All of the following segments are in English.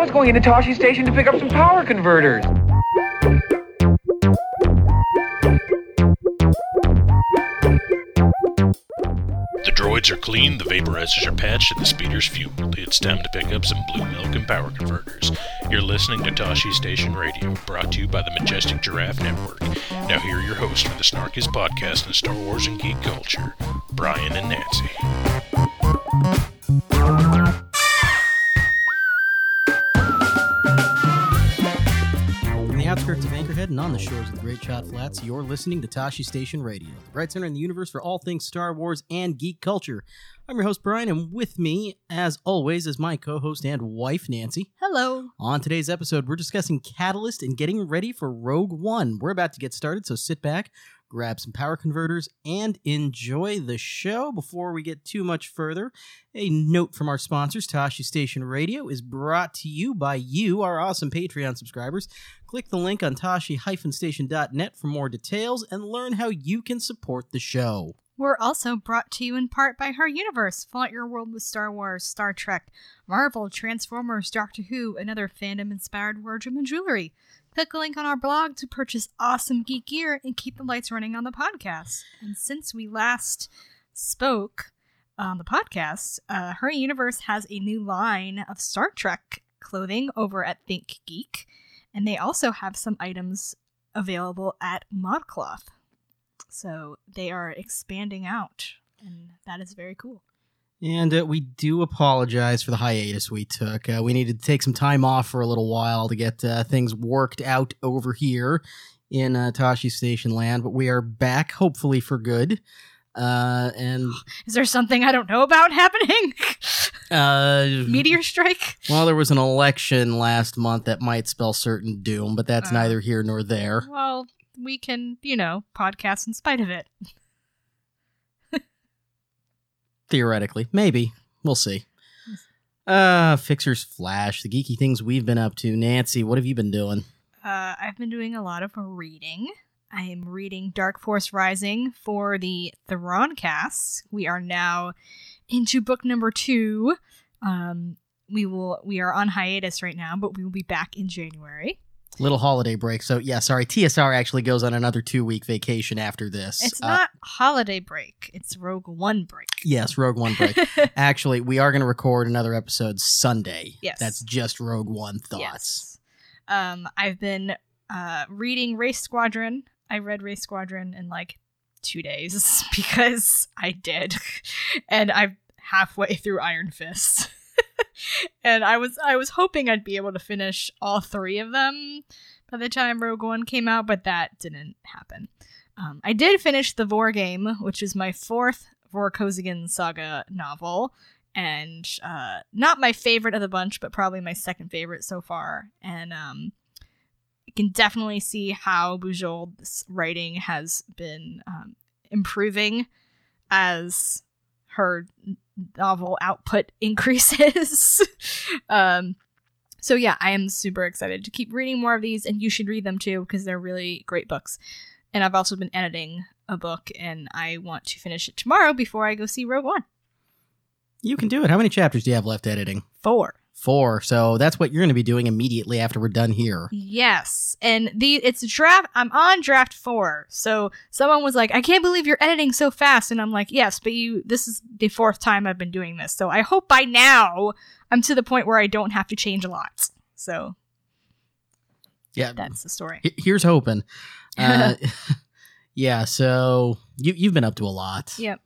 was going into Tosche Station to pick up some power converters. The droids are clean, the vaporizers are patched, and the speeder's fueled. It's time to pick up some blue milk and power converters. You're listening to Tosche Station Radio, brought to you by the Majestic Giraffe Network. Now, here are your hosts for the snarkiest podcast in Star Wars and geek culture, Brian and Nancy. Outskirts of Anchorhead and on the shores of the Great Chott Flats, you're listening to Tosche Station Radio, the bright center in the universe for all things Star Wars and geek culture. I'm your host, Brian, and with me, as always, is my co host and wife, Nancy. Hello. On today's episode, we're discussing Catalyst and getting ready for Rogue One. We're about to get started, so sit back, grab some power converters, and enjoy the show. Before we get too much further, a note from our sponsors Tosche Station Radio is brought to you by you, our awesome Patreon subscribers. Click the link on tosche-station.net for more details and learn how you can support the show. We're also brought to you in part by Her Universe. Flaunt your world with Star Wars, Star Trek, Marvel, Transformers, Doctor Who, and other fandom inspired wardrobe and jewelry. Click the link on our blog to purchase awesome geek gear and keep the lights running on the podcast. And since we last spoke on the podcast, uh, Her Universe has a new line of Star Trek clothing over at Think Geek, and they also have some items available at ModCloth. So they are expanding out, and that is very cool. And uh, we do apologize for the hiatus we took. Uh, we needed to take some time off for a little while to get uh, things worked out over here in uh, Tosche Station Land, but we are back, hopefully for good. Uh, and Is there something I don't know about happening? uh, Meteor strike? well, there was an election last month that might spell certain doom, but that's Uh. neither here nor there. Well, we can, you know, podcast in spite of it. Theoretically, maybe we'll see. Uh, Fixers Flash, the geeky things we've been up to. Nancy, what have you been doing? Uh, I've been doing a lot of reading. I am reading Dark Force Rising for the Thrawncast. We are now into book number two. Um, we will we are on hiatus right now, but we will be back in January. Little holiday break. So yeah, sorry. TSR actually goes on another two week vacation after this. It's Uh, not holiday break; it's Rogue One break. yes, Rogue One break. actually, we are going to record another episode Sunday. Yes. that's just Rogue One thoughts. Yes. Um, I've been uh, reading Wraith Squadron. I read Wraith Squadron in like two days because I did, and I'm halfway through Iron Fist. and I was I was hoping I'd be able to finish all three of them by the time Rogue One came out, but that didn't happen. Um, I did finish the Vor game, which is my fourth Vor Vorkosigan saga novel, and uh, not my favorite of the bunch, but probably my second favorite so far. And um, you can definitely see how Bujold's writing has been um, improving as her novel output increases. um, so yeah, I am super excited to keep reading more of these, and you should read them too because they're really great books. And I've also been editing a book, and I want to finish it tomorrow before I go see Rogue One. You can do it. How many chapters do you have left editing? Four. Four. So that's what you're going to be doing immediately after we're done here. Yes, and the it's draft. I'm on draft four. So someone was like, "I can't believe you're editing so fast," and I'm like, "Yes, but you. This is the fourth time I've been doing this. So I hope by now I'm to the point where I don't have to change a lot." So Yeah, that's the story. he- here's hoping. Uh, yeah. So you you've been up to a lot. Yep.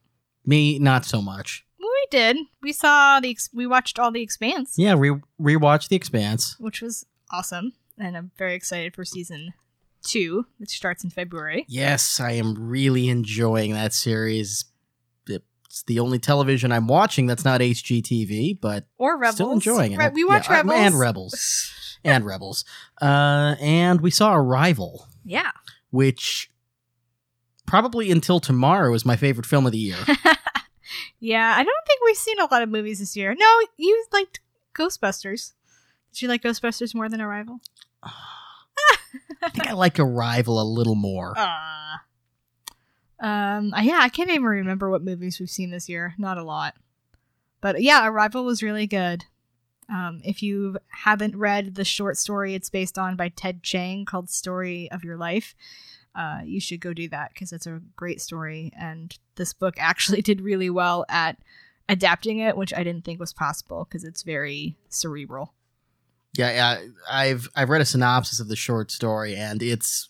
Me, not so much. We did. We saw the. Ex- we watched all the Expanse, Yeah. We re rewatch The Expanse. which was awesome, and I'm very excited for season two, which starts in February. Yes, I am really enjoying that series. It's the only television I'm watching that's not HGTV, but Or Rebels. still enjoying it. Re- we watch Yeah, uh, Rebels and Rebels and Rebels. Uh, and we saw Arrival, Yeah. which probably until tomorrow is my favorite film of the year. yeah, I don't think we've seen a lot of movies this year. No, you liked Ghostbusters. Did you like Ghostbusters more than Arrival? I think I like Arrival a little more. Ah. Um. uh, Yeah, I can't even remember what movies we've seen this year. Not a lot. But yeah, Arrival was really good. Um, if you haven't read the short story it's based on by Ted Chiang called Story of Your Life, uh, you should go do that because it's a great story. And this book actually did really well at adapting it, which I didn't think was possible because it's very cerebral. Yeah, yeah, I've I've read a synopsis of the short story, and it's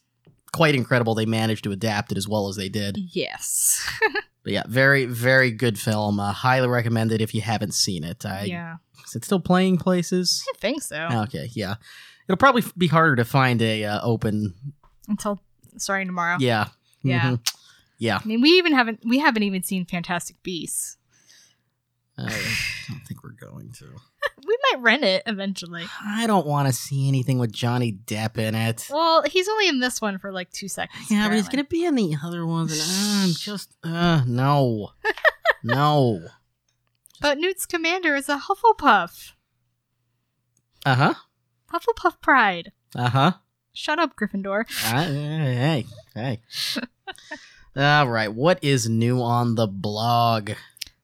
quite incredible they managed to adapt it as well as they did. Yes. But yeah, very very good film. Uh, highly recommended if you haven't seen it. I, yeah. Is it still playing places? I think so. Okay, yeah. It'll probably be harder to find a uh, open. Until starting tomorrow. Yeah. Yeah. Mhm. Yeah. I mean, we even haven't we haven't even seen Fantastic Beasts. I don't think we're going to. We might rent it eventually. I don't want to see anything with Johnny Depp in it. Well, he's only in this one for like two seconds. Yeah, but he's gonna be in the other ones, and uh, I'm just uh, no, no. But Newt Scamander is a Hufflepuff. Uh huh. Hufflepuff pride. Uh huh. Shut up, Gryffindor. Hey, hey. All right. What is new on the blog?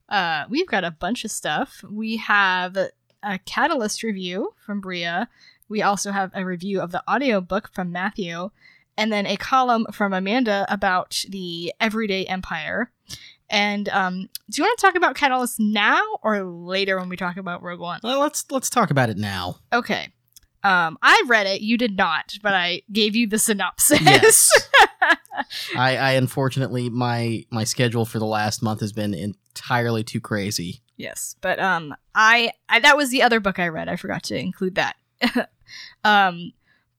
Uh, we've got a bunch of stuff. We have a Catalyst review from Bria. We also have a review of the audiobook from Matthew, and then a column from Amanda about the Everyday Empire. And um, do you want to talk about Catalyst now or later when we talk about Rogue One? Well, let's let's talk about it now. Okay. Um, I read it. You did not, but I gave you the synopsis. Yes. I, I unfortunately my my schedule for the last month has been entirely too crazy. Yes, but um, I, I that was the other book I read. I forgot to include that. um,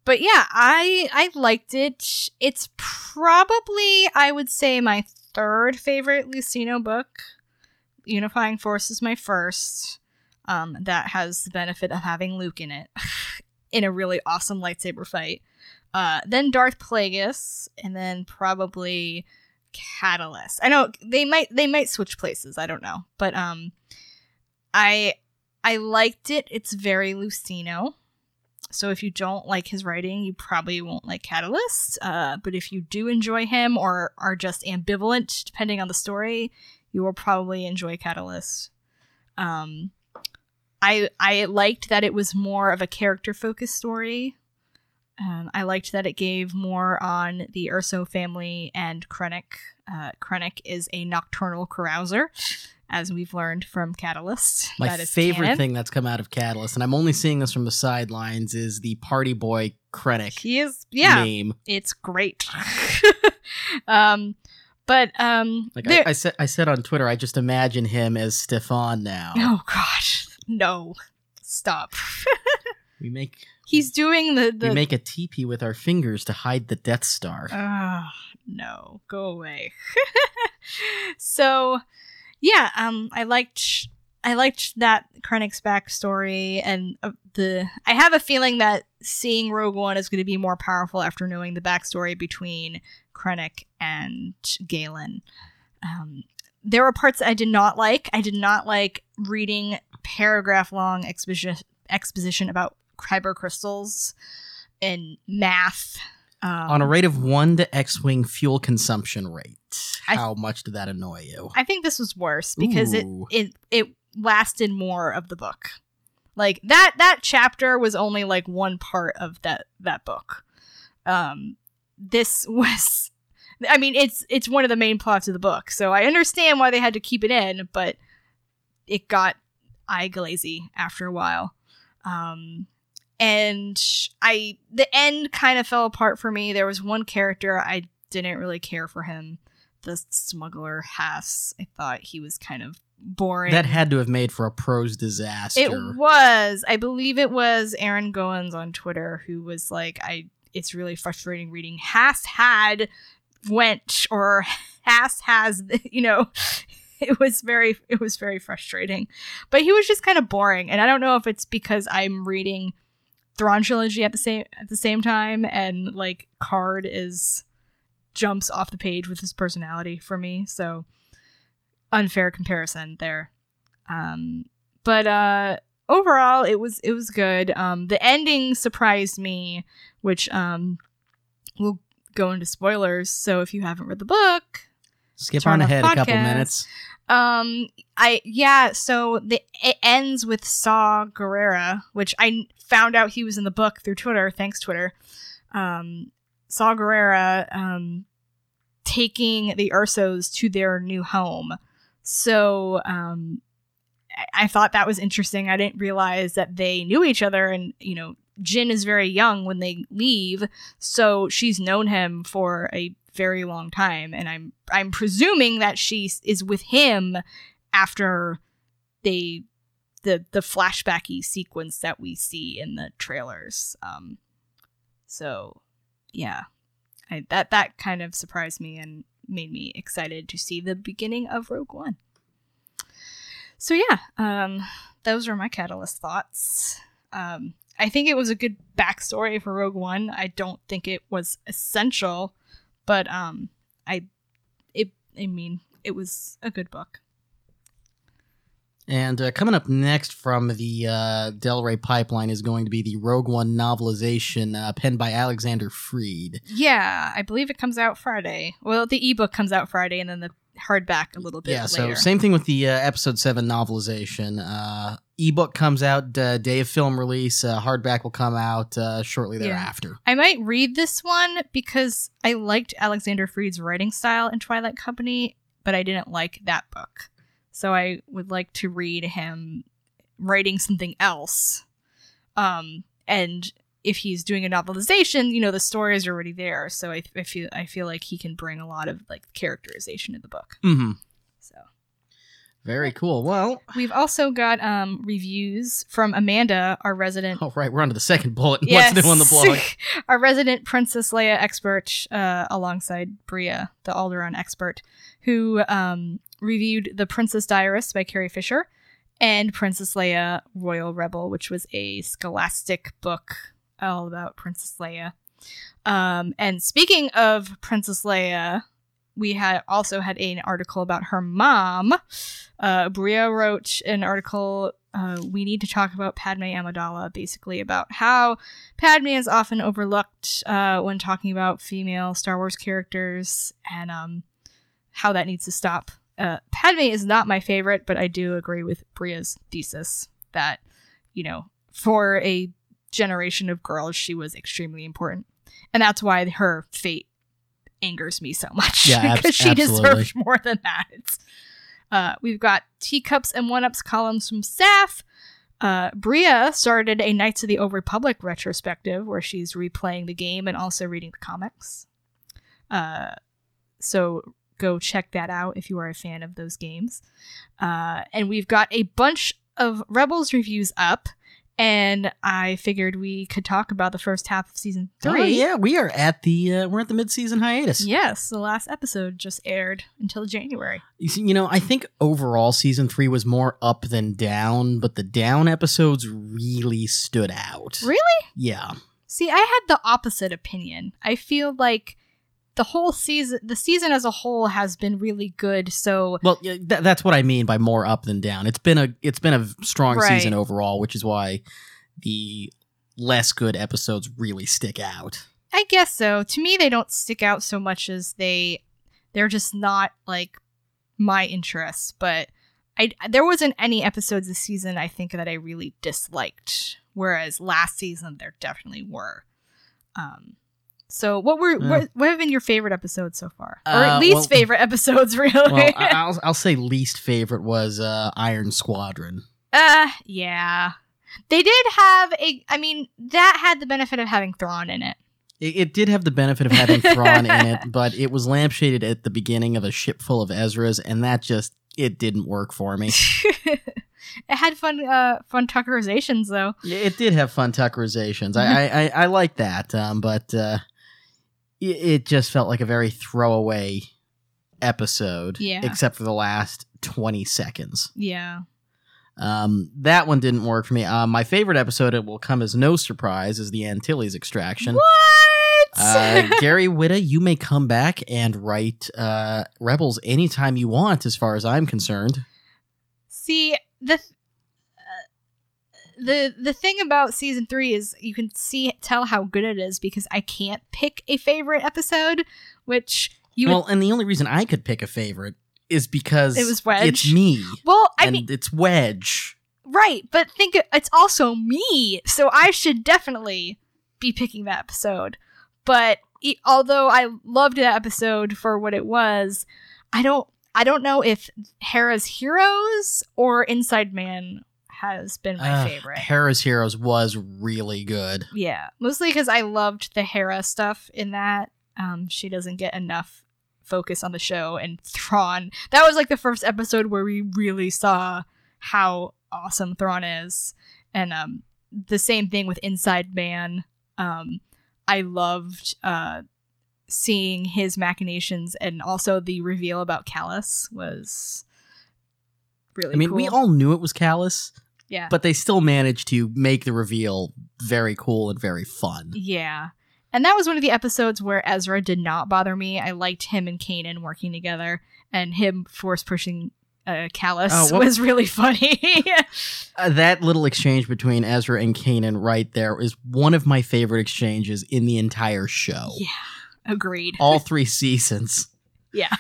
but yeah, I I liked it. It's probably I would say my third favorite Luceno book. Unifying Force is my first. Um, that has the benefit of having Luke in it, in a really awesome lightsaber fight. Uh, then Darth Plagueis, and then probably Catalyst. I know they might they might switch places. I don't know, but um, I I liked it. It's very Luceno. So if you don't like his writing, you probably won't like Catalyst. Uh, but if you do enjoy him or are just ambivalent, depending on the story, you will probably enjoy Catalyst. Um, I I liked that it was more of a character focused story. Um, I liked that it gave more on the Erso family and Krennic. Uh, Krennic is a nocturnal carouser, as we've learned from Catalyst. My favorite canon. thing that's come out of Catalyst, and I'm only seeing this from the sidelines, is the party boy Krennic He is, yeah, name. it's great. um, but um, Like there- I, I said, I said on Twitter, I just imagine him as Stefon now. oh gosh, no, stop. We make He's doing the the we make a teepee with our fingers to hide the Death Star. Oh, no, go away. so, yeah, um, I liked I liked that Krennic's backstory, and uh, the I have a feeling that seeing Rogue One is going to be more powerful after knowing the backstory between Krennic and Galen. Um, there were parts I did not like. I did not like reading paragraph long exposition exposition about kyber crystals and math. Um, On a rate of one to X-wing fuel consumption rate, how much did that annoy you? I think this was worse because Ooh. it it it lasted more of the book. Like that that chapter was only like one part of that that book. Um this was I mean it's it's one of the main plots of the book. So I understand why they had to keep it in, but it got eye glazy after a while. Um and I the end kind of fell apart for me. There was one character I didn't really care for him the smuggler Has. I thought he was kind of boring. That had to have made for a prose disaster. it was. I believe it was Aaron Goins on Twitter who was like, "I it's really frustrating reading Has had went or Haas has you know." It was very it was very frustrating. But he was just kind of boring. And I don't know if it's because I'm reading Thrawn trilogy at the same at the same time and like Karrde is jumps off the page with his personality for me. So unfair comparison there. Um, but uh, overall, it was it was good. Um, the ending surprised me, which um, we'll go into spoilers. So if you haven't read the book, Skip on ahead a couple minutes. Um, I yeah. So the it ends with Saw Gerrera, which I found out he was in the book through Twitter. Thanks Twitter. Um, Saw Gerrera um, taking the Ersos to their new home. So um, I-, I thought that was interesting. I didn't realize that they knew each other, and you know, Jyn is very young when they leave, so she's known him for a very long time, and I'm I'm presuming that she is with him after they the the flashbacky sequence that we see in the trailers. Um, so yeah, I, that that kind of surprised me and made me excited to see the beginning of Rogue One. So yeah, um, those are my catalyst thoughts. Um, I think it was a good backstory for Rogue One. I don't think it was essential, but um, I, it, I mean, it was a good book. And uh, coming up next from the uh, Del Rey pipeline is going to be the Rogue One novelization uh, penned by Alexander Freed. Yeah, I believe it comes out Friday. Well, the ebook comes out Friday, and then the hardback a little bit yeah, so same thing with the uh, episode 7 novelization. Ebook comes out uh, day of film release. Uh, hardback will come out uh, shortly Yeah. thereafter. I might read this one because I liked Alexander Freed's writing style in Twilight Company, but I didn't like that book. So I would like to read him writing something else. Um, and if he's doing a novelization, you know, the story is already there. So I, I feel I feel like he can bring a lot of like characterization in the book. hmm So Very cool. Well, we've also got um reviews from Amanda, our resident all right, we're on to the second bullet. What's new on the blog? Our resident Princess Leia expert, uh, alongside Bria, the Alderaan expert, who um, reviewed The Princess Diarist by Carrie Fisher and Princess Leia Royal Rebel, which was a scholastic book all about Princess Leia. Um, and speaking of Princess Leia, we had also had an article about her mom. Uh, Bria wrote an article. Uh, we need to talk about Padme Amidala, basically about how Padme is often overlooked uh, when talking about female Star Wars characters and um, how that needs to stop. Uh, Padme is not my favorite, but I do agree with Bria's thesis that, you know, for a generation of girls, she was extremely important. And that's why her fate angers me so much. Yeah, because she absolutely. deserves more than that. Uh, we've got teacups and one ups columns from Saf. Uh, Bria started a Knights of the Old Republic retrospective where she's replaying the game and also reading the comics. Uh, so go check that out if you are a fan of those games. Uh, and we've got a bunch of Rebels reviews up, and I figured we could talk about the first half of season three. Oh, yeah, we are at the uh, we're at the mid-season hiatus. Yes, the last episode just aired until January. You, see, you know, I think overall season three was more up than down, but the down episodes really stood out. Really? Yeah. See, I had the opposite opinion. I feel like the whole season, the season as a whole, has been really good. So Well, th- that's what I mean by more up than down. It's been a it's been a strong Right. season overall, which is why the less good episodes really stick out. I guess so. To me, they don't stick out so much as they they're just not like my interests. But I there wasn't any episodes this season I think that I really disliked. Whereas last season there definitely were. Um. So what were Yeah. what, what have been your favorite episodes so far, or Uh, least well- favorite episodes? Really? Well, I'll I'll say least favorite was uh, Iron Squadron. Uh, yeah. They did have a. I mean, that had the benefit of having Thrawn in it. It, it did have the benefit of having Thrawn in it, but it was lampshaded at the beginning of a ship full of Ezras, and that just it didn't work for me. it had fun, uh, fun tuckerizations though. Yeah, it did have fun tuckerizations. I I, I, I like that, um, but uh, it, just felt like a very throwaway episode. Yeah. Except for the last twenty seconds. Yeah. Um, that one didn't work for me. Uh, my favorite episode, it will come as no surprise, is the Antilles extraction. What? Uh, Gary Whitta, you may come back and write uh, Rebels anytime you want, as far as I'm concerned. See the. th- The the thing about season three is you can see tell how good it is because I can't pick a favorite episode, which You would- well, and the only reason I could pick a favorite is because It was Wedge. It's me, well, I and mean, it's Wedge. right, but think it- it's also me, so I should definitely be picking that episode. But e- although I loved that episode for what it was, I don't I don't know if Hera's Heroes or Inside Man has been my Uh, favorite. Hera's Heroes was really good. Yeah, mostly because I loved the Hera stuff in that. Um, she doesn't get enough focus on the show, and Thrawn. That was like the first episode where we really saw how awesome Thrawn is, and um, the same thing with Inside Man. Um, I loved uh, seeing his machinations, and also the reveal about Kallus was really. I mean, cool. we all knew it was Kallus, yeah. but they still managed to make the reveal very cool and very fun. Yeah. And that was one of the episodes where Ezra did not bother me. I liked him and Kanan working together, and him force pushing uh, Kallus Oh, was really funny. Uh, that little exchange between Ezra and Kanan right there is one of my favorite exchanges in the entire show. yeah, agreed. All three seasons. Yeah.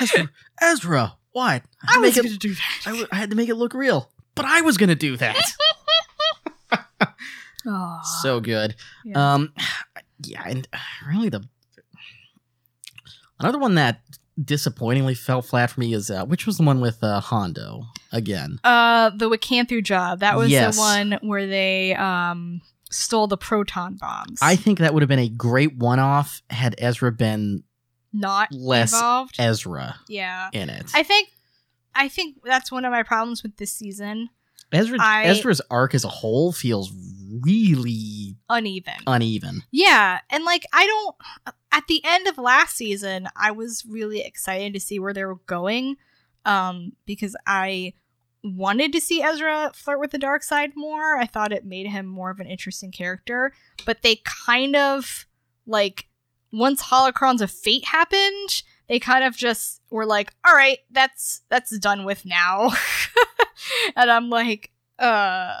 Ezra, Ezra, what? I was going to do that. I, w- I had to make it look real, but I was gonna do that. Aw. so good. Yeah. Um, yeah, and uh, really the another one that disappointingly fell flat for me is uh, which was the one with uh, Hondo again. uh, the Wynkahthu job. That was Yes. the one where they um stole the proton bombs. I think that would have been a great one-off had Ezra been not less involved. Ezra yeah. in it. I think I think that's one of my problems with this season. Ezra I- Ezra's arc as a whole feels really Uneven. uneven. Yeah, and like I don't at the end of last season, I was really excited to see where they were going um because I wanted to see Ezra flirt with the dark side more. I thought it made him more of an interesting character, but they kind of like once Holocrons of Fate happened, they kind of just were like, "All right, that's that's done with now." and I'm like, "Uh,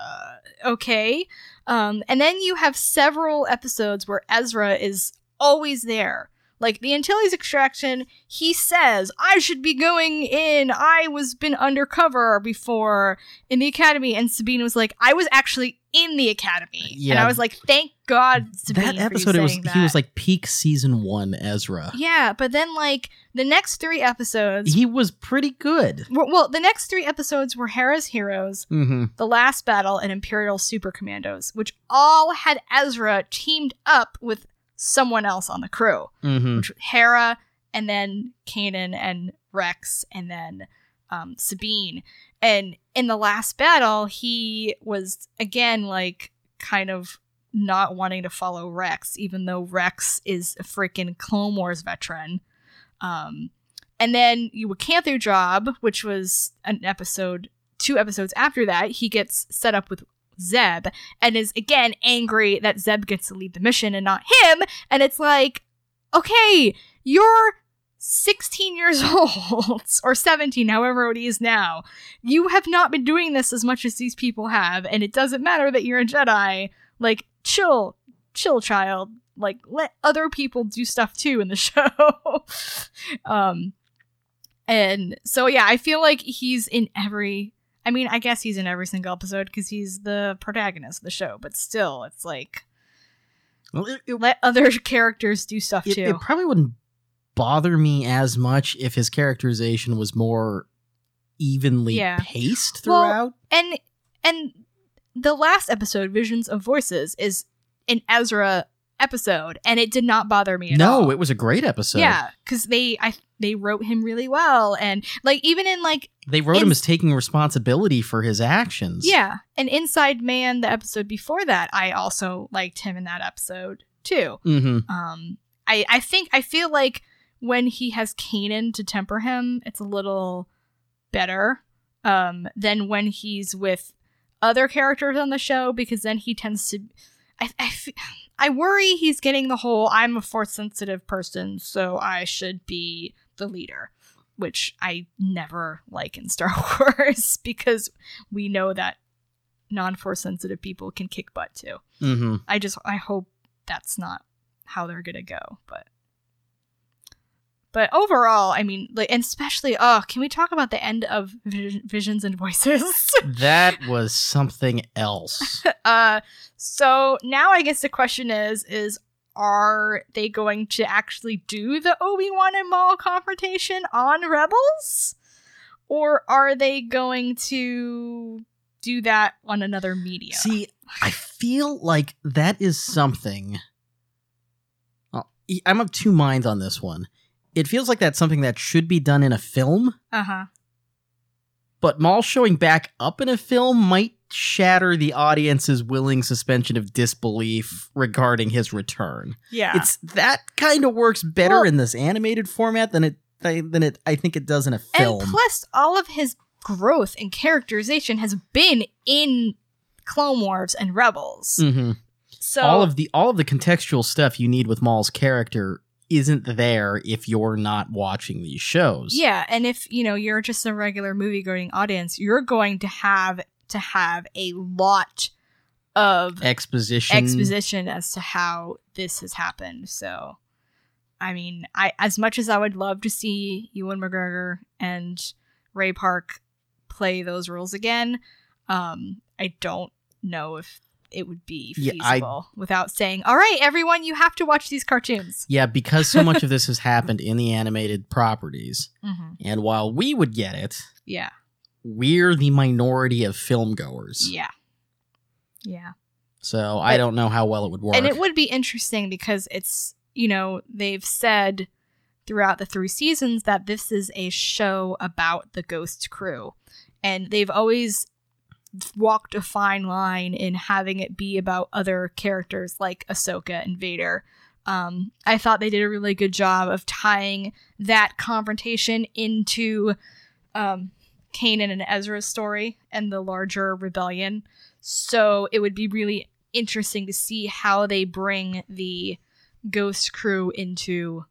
okay." Um, and then you have several episodes where Ezra is always there. Like the Antilles extraction, he says, I should be going in. I was been undercover before in the academy. And Sabine was like, I was actually in the academy. And I was like, thank God, Sabine. that episode it was saying he was like peak season 1 Ezra. Yeah, but then like the next three episodes He was pretty good. were, well, the next three episodes were Hera's Heroes, Mhm. The Last Battle, and Imperial Super Commandos, which all had Ezra teamed up with someone else on the crew. Mhm. which Hera, and then Kanan and Rex, and then um, Sabine. And in the last battle, he was again like kind of not wanting to follow Rex, even though Rex is a freaking Clone Wars veteran. Um, and then you Wynkahthu job, which was an episode, two episodes after that, he gets set up with Zeb and is again angry that Zeb gets to lead the mission and not him. And it's like, okay, you're 16 years old or 17, however old he is now. You have not been doing this as much as these people have, and it doesn't matter that you're a Jedi. Like, chill, chill, child. Like, let other people do stuff too in the show. um, and so yeah, I feel like he's in every. I mean, I guess he's in every single episode because he's the protagonist of the show, but still, it's like Well, it, it, let other characters do stuff it, too. it probably wouldn't bother me as much if his characterization was more evenly Yeah. paced Well, throughout. and and the last episode visions of voices is an ezra episode and it did not bother me at no, all it was a great episode. yeah because they i they wrote him really well and like even in like They wrote him as taking responsibility for his actions. yeah and inside man the episode before that i also liked him in that episode too Mm-hmm. um i i think i feel like when he has Kanan to temper him it's a little better um than when he's with other characters on the show because then he tends to I I worry he's getting the whole I'm a force sensitive person, so I should be the leader, which I never like in Star Wars because we know that non force sensitive people can kick butt too. Mm-hmm. I just I hope that's not how they're gonna go, but But overall, I mean, like, and especially, oh, can we talk about the end of Vis- Visions and Voices? that was something else. uh, so now I guess the question is, is are they going to actually do the Obi-Wan and Maul confrontation on Rebels? Or are they going to do that on another media? See, I feel like that is something. I'm of two minds on this one. It feels like that's something that should be done in a film, uh-huh. but Maul showing back up in a film might shatter the audience's willing suspension of disbelief regarding his return. Yeah. It's that kind of works better Well- in this animated format than it than it I think it does in a film. And plus, all of his growth and characterization has been in Clone Wars and Rebels. Mhm. So all of the all of the contextual stuff you need with Maul's character isn't there if you're not watching these shows. yeah, and if you know you're just a regular movie going audience, you're going to have to have a lot of Exposition. exposition as to how this has happened. So, I mean, I as much as I would love to see Ewan McGregor and Ray Park play those roles again, um, I don't know if it would be Yeah, I- feasible without saying, "All right, everyone, you have to watch these cartoons." Yeah, because so much of this has happened in the animated properties, Mm-hmm. and while we would get it, Yeah, we're the minority of film goers. yeah, yeah. So I don't know how well it would work. And it would be interesting because it's, you know, they've said throughout the three seasons that this is a show about the Ghost crew. And they've always walked a fine line in having it be about other characters like Ahsoka and Vader. Um, I thought they did a really good job of tying that confrontation into um, Kanan and Ezra's story and the larger rebellion. So it would be really interesting to see how they bring the Ghost crew into.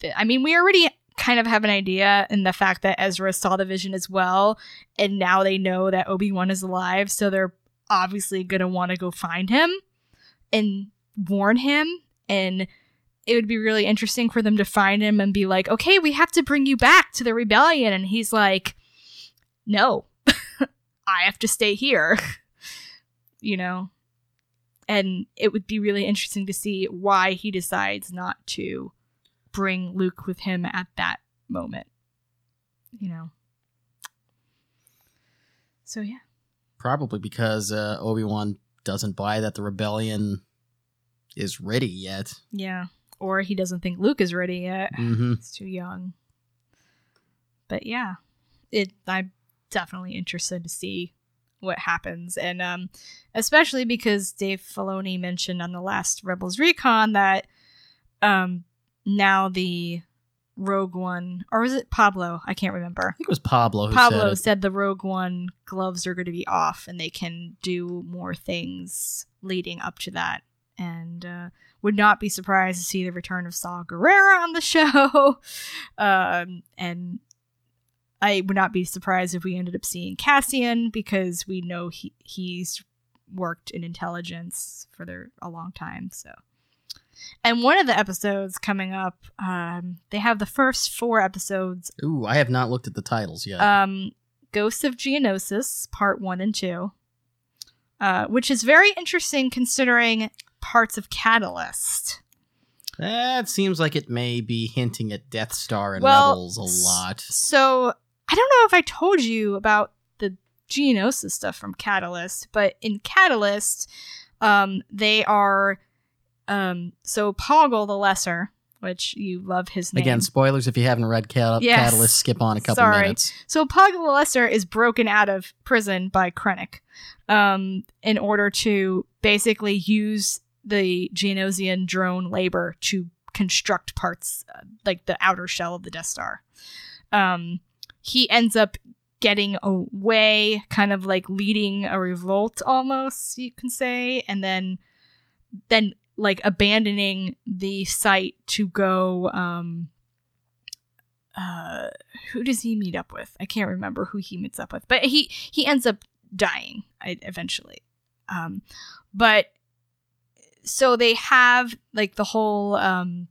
The, I mean, we already kind of have an idea in the fact that Ezra saw the vision as well, and now they know that Obi Wan is alive, so they're obviously gonna want to go find him and warn him. And it would be really interesting for them to find him and be like, "Okay, we have to bring you back to the rebellion," and he's like, "No, I have to stay here." you know and it would be really interesting to see why he decides not to bring Luke with him at that moment. You know. So yeah. Probably because uh, Obi Wan doesn't buy that the rebellion is ready yet. Yeah. Or he doesn't think Luke is ready yet. hmm He's too young. But yeah. It I'm definitely interested to see what happens. And um especially because Dave Filoni mentioned on the last Rebels Recon that um now the Rogue One or was it Pablo? I can't remember. I think it was Pablo who Pablo said said the Rogue One gloves are going to be off and they can do more things leading up to that. And uh, would not be surprised to see the return of Saw Gerrera on the show. um, and I would not be surprised if we ended up seeing Cassian because we know he he's worked in intelligence for their, a long time. So. And one of the episodes coming up, um, they have the first four episodes Ooh, I have not looked at the titles yet. um, Ghosts of Geonosis, part one and two, uh, which is very interesting considering parts of Catalyst. that seems like it may be hinting at Death Star and Well, Rebels a lot. So I don't know if I told you about the Geonosis stuff from Catalyst, but in Catalyst, um, they are um, so Poggle the Lesser, which you love his name. Again, spoilers if you haven't read Cal- Yes. Catalyst, skip on a couple Sorry. minutes. So Pog the Lesser is broken out of prison by Krennic um, in order to basically use the Geonosian drone labor to construct parts, uh, like the outer shell of the Death Star. Um, he ends up getting away, kind of like leading a revolt almost, you can say, and then then like abandoning the site to go um uh who does he meet up with i can't remember who he meets up with but he he ends up dying eventually um but so they have like the whole um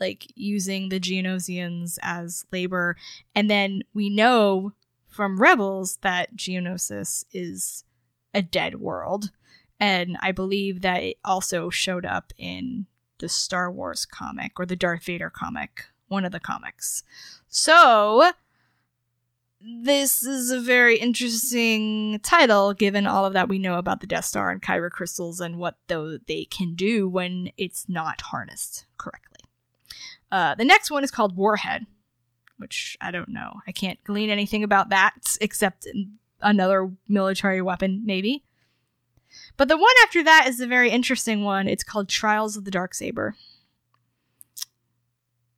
like using the Geonosians as labor. And then we know from Rebels that Geonosis is a dead world. And I believe that it also showed up in the Star Wars comic or the Darth Vader comic, one of the comics. So this is a very interesting title given all of that we know about the Death Star and Kyber crystals and what though they can do when it's not harnessed correctly. Uh, the next one is called Warhead, which I don't know. I can't glean anything about that except another military weapon, maybe. But the one after that is a very interesting one. It's called Trials of the Dark Saber.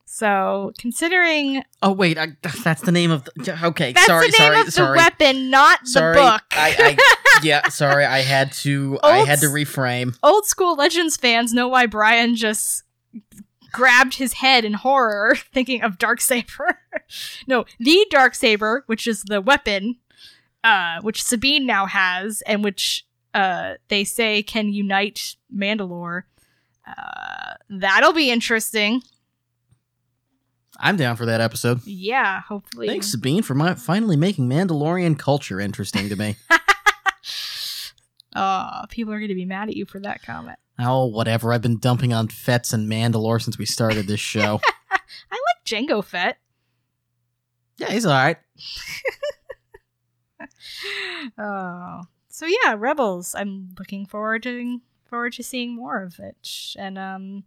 So, considering Oh wait, I, that's the name of. The, okay, that's sorry, the name sorry, of the weapon, not sorry, the book. I, I yeah, sorry. I had to. I had to reframe. Old school Legends fans know why Brian just grabbed his head in horror, thinking of Dark Saber. no, the Dark Saber, which is the weapon, uh, which Sabine now has, and which uh, they say can unite Mandalore. Uh, that'll be interesting. I'm down for that episode. Yeah, hopefully. Thanks, Sabine, for my, finally making Mandalorian culture interesting to me. Oh, people are going to be mad at you for that comment. oh, whatever. I've been dumping on Fetts and Mandalore since we started this show. I like Jango Fett. yeah, he's all right. oh, so yeah, Rebels. I'm looking forward to forward to seeing more of it, and um,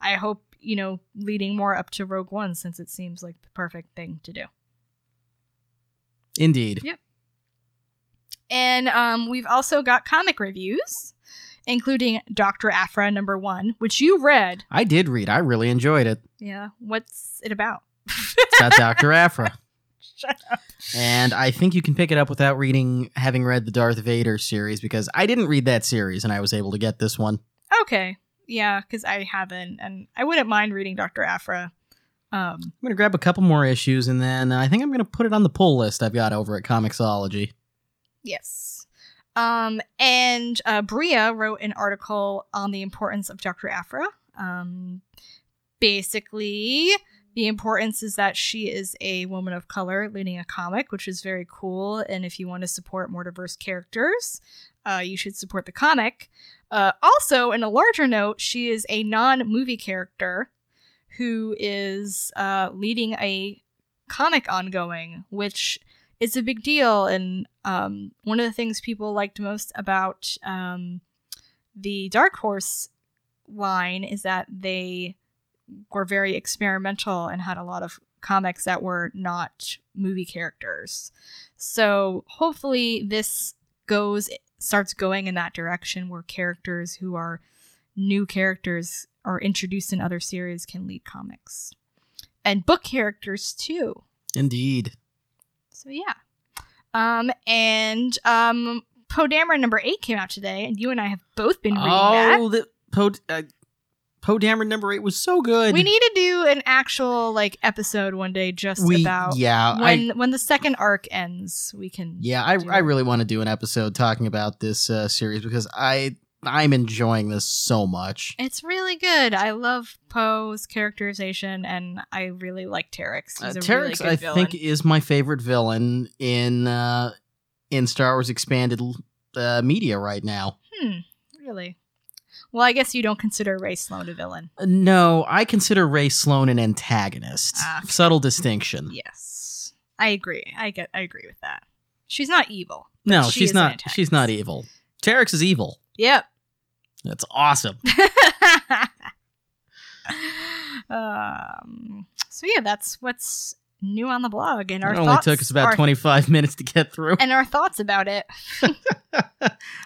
I hope you know leading more up to Rogue One since it seems like the perfect thing to do. Indeed. Yep. And um, we've also got comic reviews, including Doctor Aphra number one, which you read. I did read. I really enjoyed it. Yeah, what's it about? It's got Dr. Aphra. Shut up. And I think you can pick it up without reading, having read the Darth Vader series, because I didn't read that series and I was able to get this one. Okay, yeah, because I haven't, and I wouldn't mind reading Doctor Aphra. Um, I'm going to grab a couple more issues and then I think I'm going to put it on the pull list I've got over at Comixology. Yes. Um, and uh, Bria wrote an article on the importance of Dr. Aphra. Um, basically, the importance is that she is a woman of color leading a comic, which is very cool. And if you want to support more diverse characters, uh, you should support the comic. Uh, also, in a larger note, she is a non movie character who is uh, leading a comic ongoing, which is a big deal. And um, one of the things people liked most about um, the Dark Horse line is that they were very experimental and had a lot of comics that were not movie characters. So hopefully this goes starts going in that direction where characters who are new characters are introduced in other series can lead comics. And book characters too. Indeed. So yeah. Um and um Poe Dameron number eight came out today, and you and I have both been reading that. Oh, the Poe uh, Poe Dameron number eight was so good. We need to do an actual like episode one day just We- about yeah, when I when the second arc ends. We can yeah, I I really want to do an episode talking about this uh, series because I I'm enjoying this so much. It's really good. I love Poe's characterization, and I really like Terex. Uh, Terex, really I villain. think, is my favorite villain in uh, in Star Wars expanded uh, media right now. Hmm, really. Well, I guess you don't consider Rae Sloane a villain. Uh, No, I consider Rae Sloane an antagonist. Ah. Subtle distinction. Yes, I agree. I get. I agree with that. She's not evil. No, she she's not. She's not evil. Terex is evil. Yep. That's awesome. um. So yeah, that's what's new on the blog, and our it only thoughts took us about our- 25 minutes to get through. and our thoughts about it. All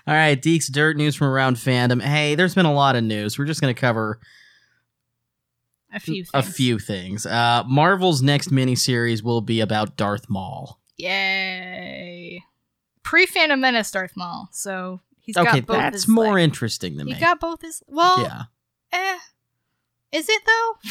right, Deeks Dirt news from around fandom. Hey, there's been a lot of news. We're just going to cover A few. Things. a few things. Uh, Marvel's next miniseries will be about Darth Maul. Yay! Pre Phantom Menace Darth Maul. So he's okay, got both. that's his, more interesting to me. He got both his. Well, yeah. eh. Is it though?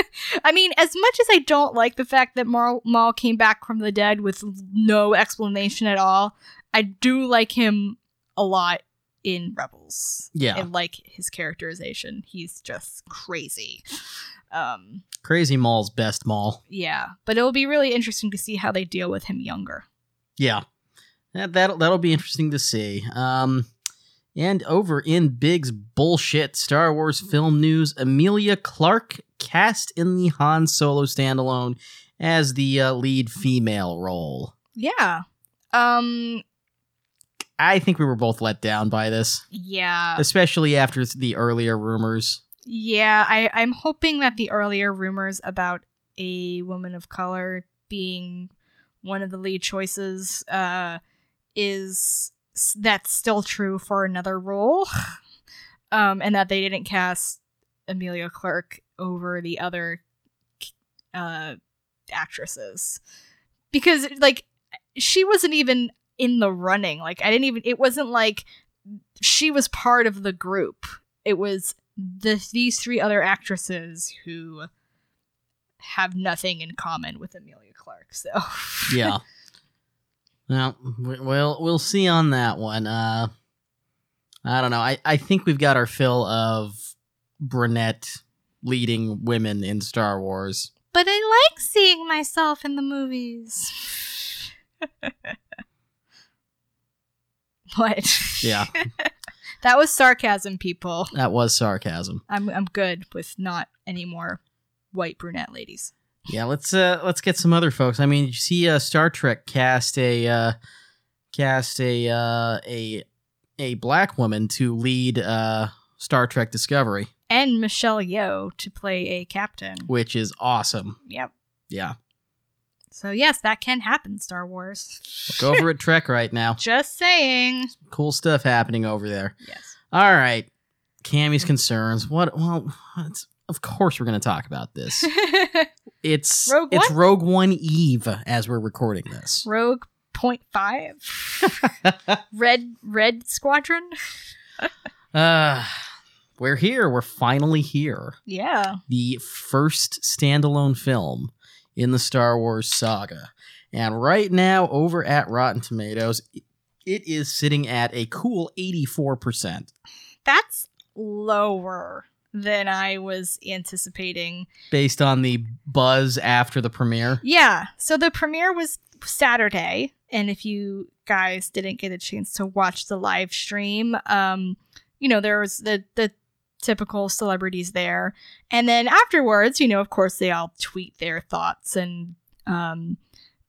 I mean, as much as I don't like the fact that Maul, Maul came back from the dead with no explanation at all, I do like him a lot in Rebels. Yeah. And like his characterization. He's just crazy. Um, Crazy Maul's best Maul. yeah, but it'll be really interesting to see how they deal with him younger. Yeah, that that'll, that'll be interesting to see. Um, and over in Big's bullshit Star Wars film news, Emilia Clarke cast in the Han Solo standalone as the uh, lead female role. Yeah. Um. I think we were both let down by this, Yeah. especially after the earlier rumors. Yeah. I I'm hoping that the earlier rumors about a woman of color being one of the lead choices uh is that's still true for another role. um, and that they didn't cast Emilia Clarke over the other uh actresses because like she wasn't even in the running like i didn't even it wasn't like she was part of the group it was the these three other actresses who have nothing in common with emilia clarke so yeah. Well, we- we'll we'll see on that one. Uh, I don't know. I I think we've got our fill of brunette leading women in Star Wars. but i like seeing myself in the movies what Yeah, that was sarcasm people that was sarcasm. i'm i'm good with not any more white brunette ladies Yeah, let's uh let's get some other folks. I mean, you see uh, Star Trek cast a uh, cast a uh, a a black woman to lead uh, Star Trek Discovery, and michelle yeoh to play a captain which is awesome. yep Yeah, So yes, that can happen, Star Wars. go over at Trek right now. Just saying. Cool stuff happening over there. Yes. All right, Cammy's concerns. What? Well, it's, of course we're going to talk about this. It's Rogue it's One? Rogue One Eve as we're recording this. Rogue Point Five. Red Red Squadron. uh, we're here. We're finally here. Yeah. The first standalone film in the Star Wars saga. And right now, over at Rotten Tomatoes, it is sitting at a cool 84%. That's lower than I was anticipating. based on the buzz after the premiere. Yeah. So the premiere was Saturday, and if you guys didn't get a chance to watch the live stream, um, you know, there was the the typical celebrities there. And then afterwards, you know, of course they all tweet their thoughts and um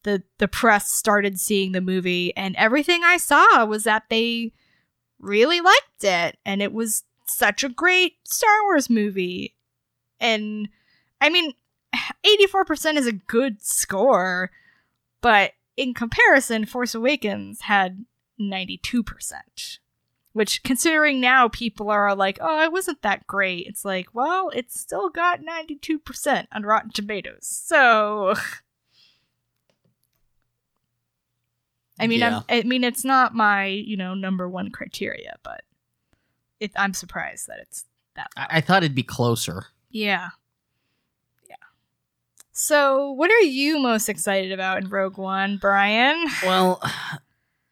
the the press started seeing the movie and everything I saw was that they really liked it and it was such a great Star Wars movie. And I mean, 84% is a good score, but in comparison, Force Awakens had 92%. Which, considering now people are like, oh, it wasn't that great, it's like, well, it's still got 92% on Rotten Tomatoes. So. I mean, Yeah. I mean, it's not my, you know, number one criteria, but it, I'm surprised that it's that I, I thought it'd be closer. yeah. Yeah. So, what are you most excited about in Rogue One, Brian? Well,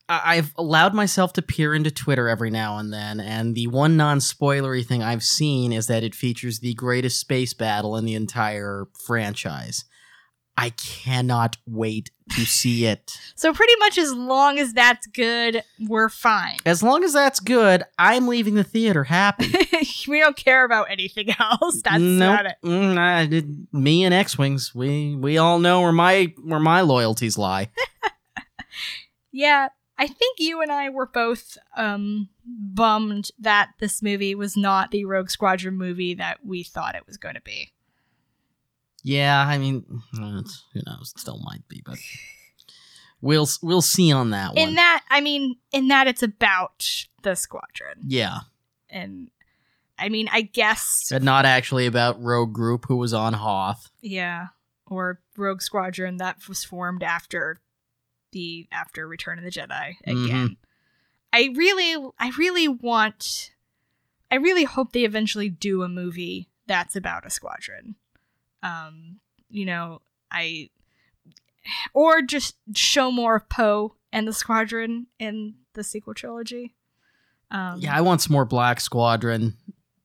I've allowed myself to peer into Twitter every now and then, and the one non spoilery thing I've seen is that it features the greatest space battle in the entire franchise. I cannot wait to see it. So, pretty much as long as that's good, we're fine. As long as that's good, I'm leaving the theater happy. we don't care about anything else. That's Nope. not it. Mm, I did, me and X Wings, we we all know where my where my loyalties lie. Yeah, I think you and I were both um bummed that this movie was not the Rogue Squadron movie that we thought it was going to be. Yeah, I mean, mm, it's- who knows? It still might be, but we'll we'll see on that one. In that, I mean, in that it's about the squadron. yeah, And I mean, I guess but not actually about Rogue Group who was on Hoth. Yeah, or Rogue Squadron that was formed after the after Return of the Jedi mm-hmm. again. I really I really want I really hope they eventually do a movie that's about a squadron. Um, you know, I or just show more of Poe and the squadron in the sequel trilogy. Um, Yeah, I want some more Black Squadron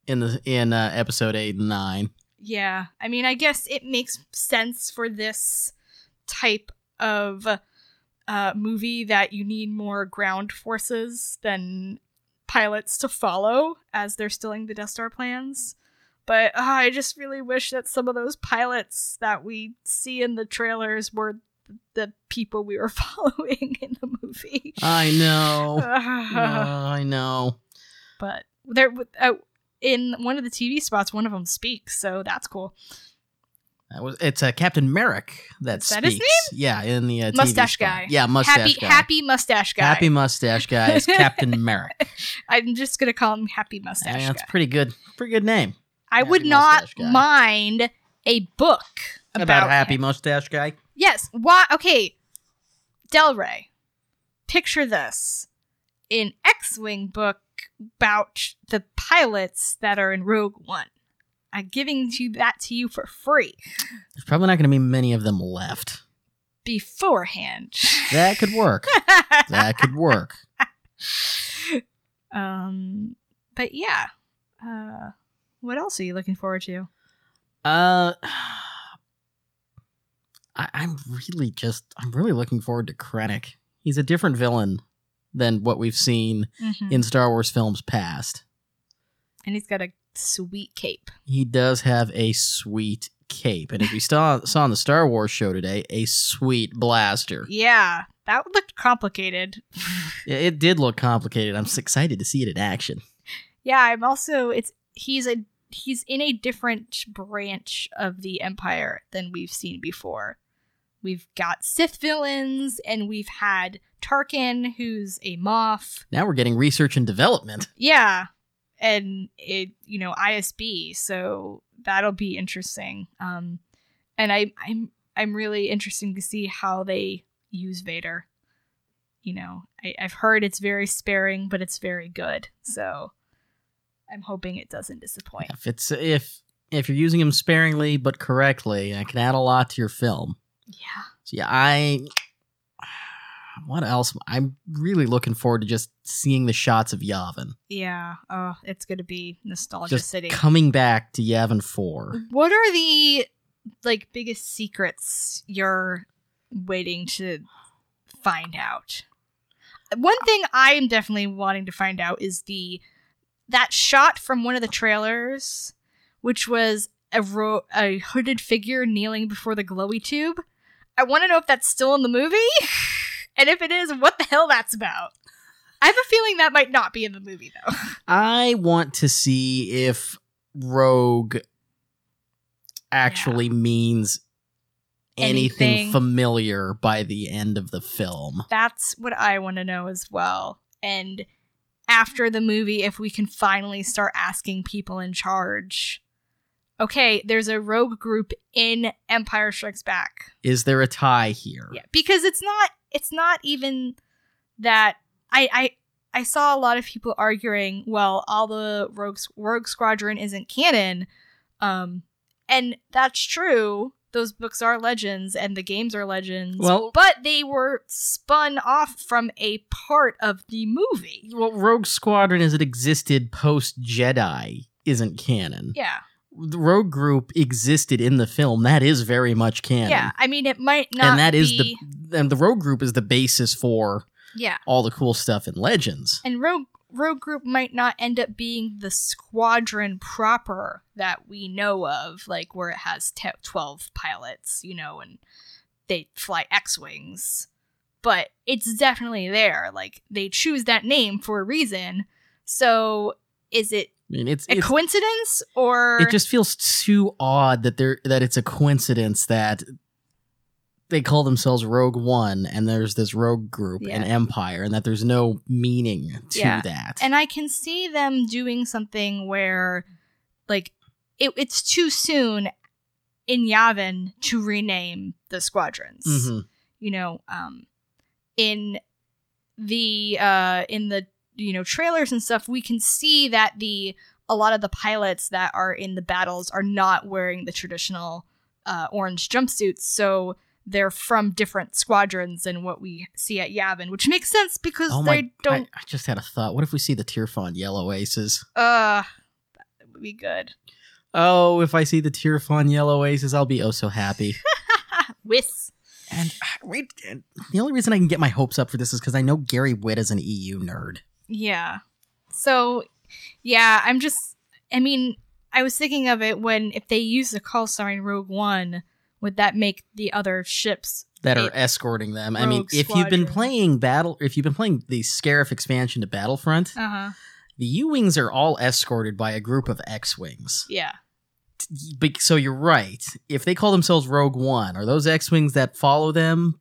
in the in uh, episode eight and nine. Yeah, I mean, I guess it makes sense for this type of uh, movie that you need more ground forces than pilots to follow as they're stealing the Death Star plans. But uh, I just really wish that some of those pilots that we see in the trailers were the people we were following in the movie. I know. Uh, I know. but there, uh, in one of the TV spots, one of them speaks, so that's cool. That was it's uh, Captain Merrick that Is that his speaks. Yeah, in the uh, TV Mustache guy. Yeah, mustache happy, guy. happy mustache guy. Happy mustache guy is Captain Merrick. I'm just gonna call him Happy Yeah, Mustache that's Guy. pretty good. Pretty good name. I would not Guy. mind a book about, About, Happy him. Mustache Guy. Yes. Why? Okay. Del Rey. Picture this: an X-wing book about the pilots that are in Rogue One. I'm giving you that to you for free There's probably not going to be many of them left. beforehand. That could work. that could work. um. But yeah. Uh. What else are you looking forward to? Uh, I, I'm really just I'm really looking forward to Krennic. He's a different villain than what we've seen Mhm. in Star Wars films past. And he's got a sweet cape. He does have a sweet cape, and as we saw saw on the Star Wars show today, a sweet blaster. Yeah, that looked complicated. Yeah, It did look complicated. I'm excited to see it in action. yeah, I'm also it's he's a he's in a different branch of the empire than we've seen before. We've got Sith villains and we've had Tarkin who's a Moff. Now we're getting research and development. Yeah. And it you know, ISB, so that'll be interesting. Um and I I'm I'm really interested to see how they use Vader. You know, I, I've heard it's very sparing, but it's very good. So I'm hoping it doesn't disappoint. If it's if if you're using them sparingly but correctly, it can add a lot to your film. Yeah. So yeah, I. What else? I'm really looking forward to just seeing the shots of Yavin. Yeah. Oh, it's gonna be nostalgia Just city. coming back to Yavin 4. what are the like biggest secrets you're waiting to find out? One thing I am definitely wanting to find out is the that shot from one of the trailers, which was a ro- a hooded figure kneeling before the glowy tube. I want to know if that's still in the movie, and if it is, what the hell that's about. I have a feeling that might not be in the movie though. I want to see if Rogue actually means anything, Anything. familiar by the end of the film. That's what I want to know as well. And after the movie, if we can finally start asking people in charge, okay, there's a rogue group in Empire Strikes Back. Is there a tie here? Yeah, because it's not. It's not even that. I I I saw a lot of people arguing. Well, all the rogue rogue squadron isn't canon, um, and that's true. Those books are legends, and the games are legends. Well- but they were spun off from a part of the movie. Well, Rogue Squadron as it existed post Jedi isn't canon. Yeah, The Rogue Group existed in the film. That is very much canon. yeah. I mean, it might not. and that is be, the and the Rogue Group is the basis for yeah. all the cool stuff in Legends. And Rogue Rogue Group might not end up being the squadron proper that we know of, like where it has te- 12 pilots, you know, and they fly X-wings. But it's definitely there. Like they choose that name for a reason. So is it I mean, it's a it's coincidence or it just feels too odd that there that it's a coincidence that they call themselves Rogue One and there's this Rogue Group and Empire and that there's no meaning to Yeah. that. And I can see them doing something where, like, it, it's too soon in Yavin to rename the squadrons. Mhm. You know, um, in the uh, in the you know trailers and stuff, we can see that the a lot of the pilots that are in the battles are not wearing the traditional uh, orange jumpsuits, so they're from different squadrons than what we see at Yavin, which makes sense because Oh they don't I, I just had a thought. What if we see the Tierfon Yellow Aces? Uh, that would be good. Oh, if I see the Tierfon yellow aces, I'll be oh so happy. Whis. and wait, and the only reason I can get my hopes up for this is because I know Gary Whitta is an EU nerd. Yeah. So, yeah, I'm just. I mean, I was thinking of it when if they use the call sign Rogue One, would that make the other ships? that are escorting them. I mean, if you've been Squadron. playing battle, if you've been playing the Scarif expansion to Battlefront, Uh huh. the U wings are all escorted by a group of X wings. Yeah. So you're right. If they call themselves Rogue One, are those X wings that follow them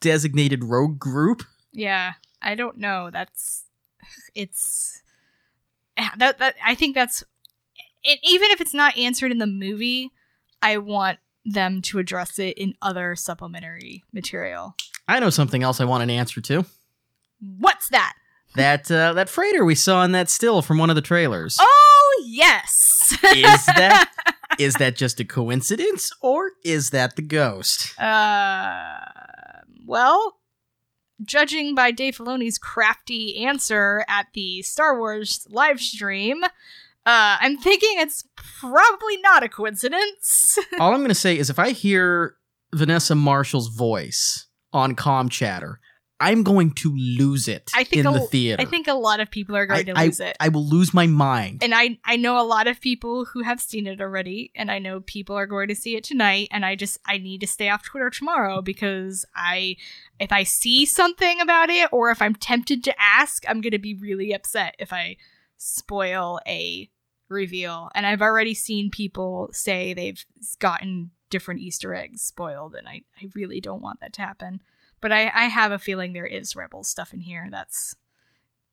designated Rogue Group? Yeah. I don't know. That's. It's. That that I think that's. It, even if it's not answered in the movie, I want them to address it in other supplementary material. I know something else I want an answer to. What's that? That uh, that freighter we saw in that still from one of the trailers. Oh yes. Is that is that just a coincidence or is that the ghost? Uh, well, judging by Dave Filoni's crafty answer at the Star Wars live stream, uh, I'm thinking it's probably not a coincidence. All I'm going to say is if I hear Vanessa Marshall's voice on Com Chatter, I'm going to lose it I think in a- the theater. I think a lot of people are going I- to lose it. I will lose my mind. and I, I know a lot of people who have seen it already, and I know people are going to see it tonight. And I just I need to stay off Twitter tomorrow because I, if I see something about it or if I'm tempted to ask, I'm going to be really upset if I spoil a reveal. And I've already seen people say they've gotten different Easter eggs spoiled, and I, I really don't want that to happen. But I, I have a feeling there is Rebel stuff in here that's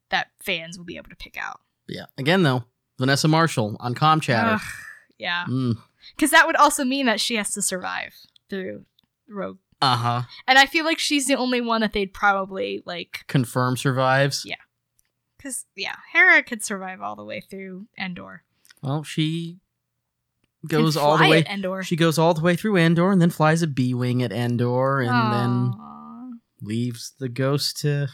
that fans will be able to pick out. yeah. Again, though, Vanessa Marshall on Com Chatter. Ugh, yeah. Mm. Because that would also mean that she has to survive through Rogue. Uh huh. And I feel like she's the only one that they'd probably like. Confirm survives. Yeah. Because, yeah, Hera could survive all the way through Endor. Well, she goes all the way. Endor. She goes all the way through Endor and then flies a B wing at Endor and then leaves the ghost to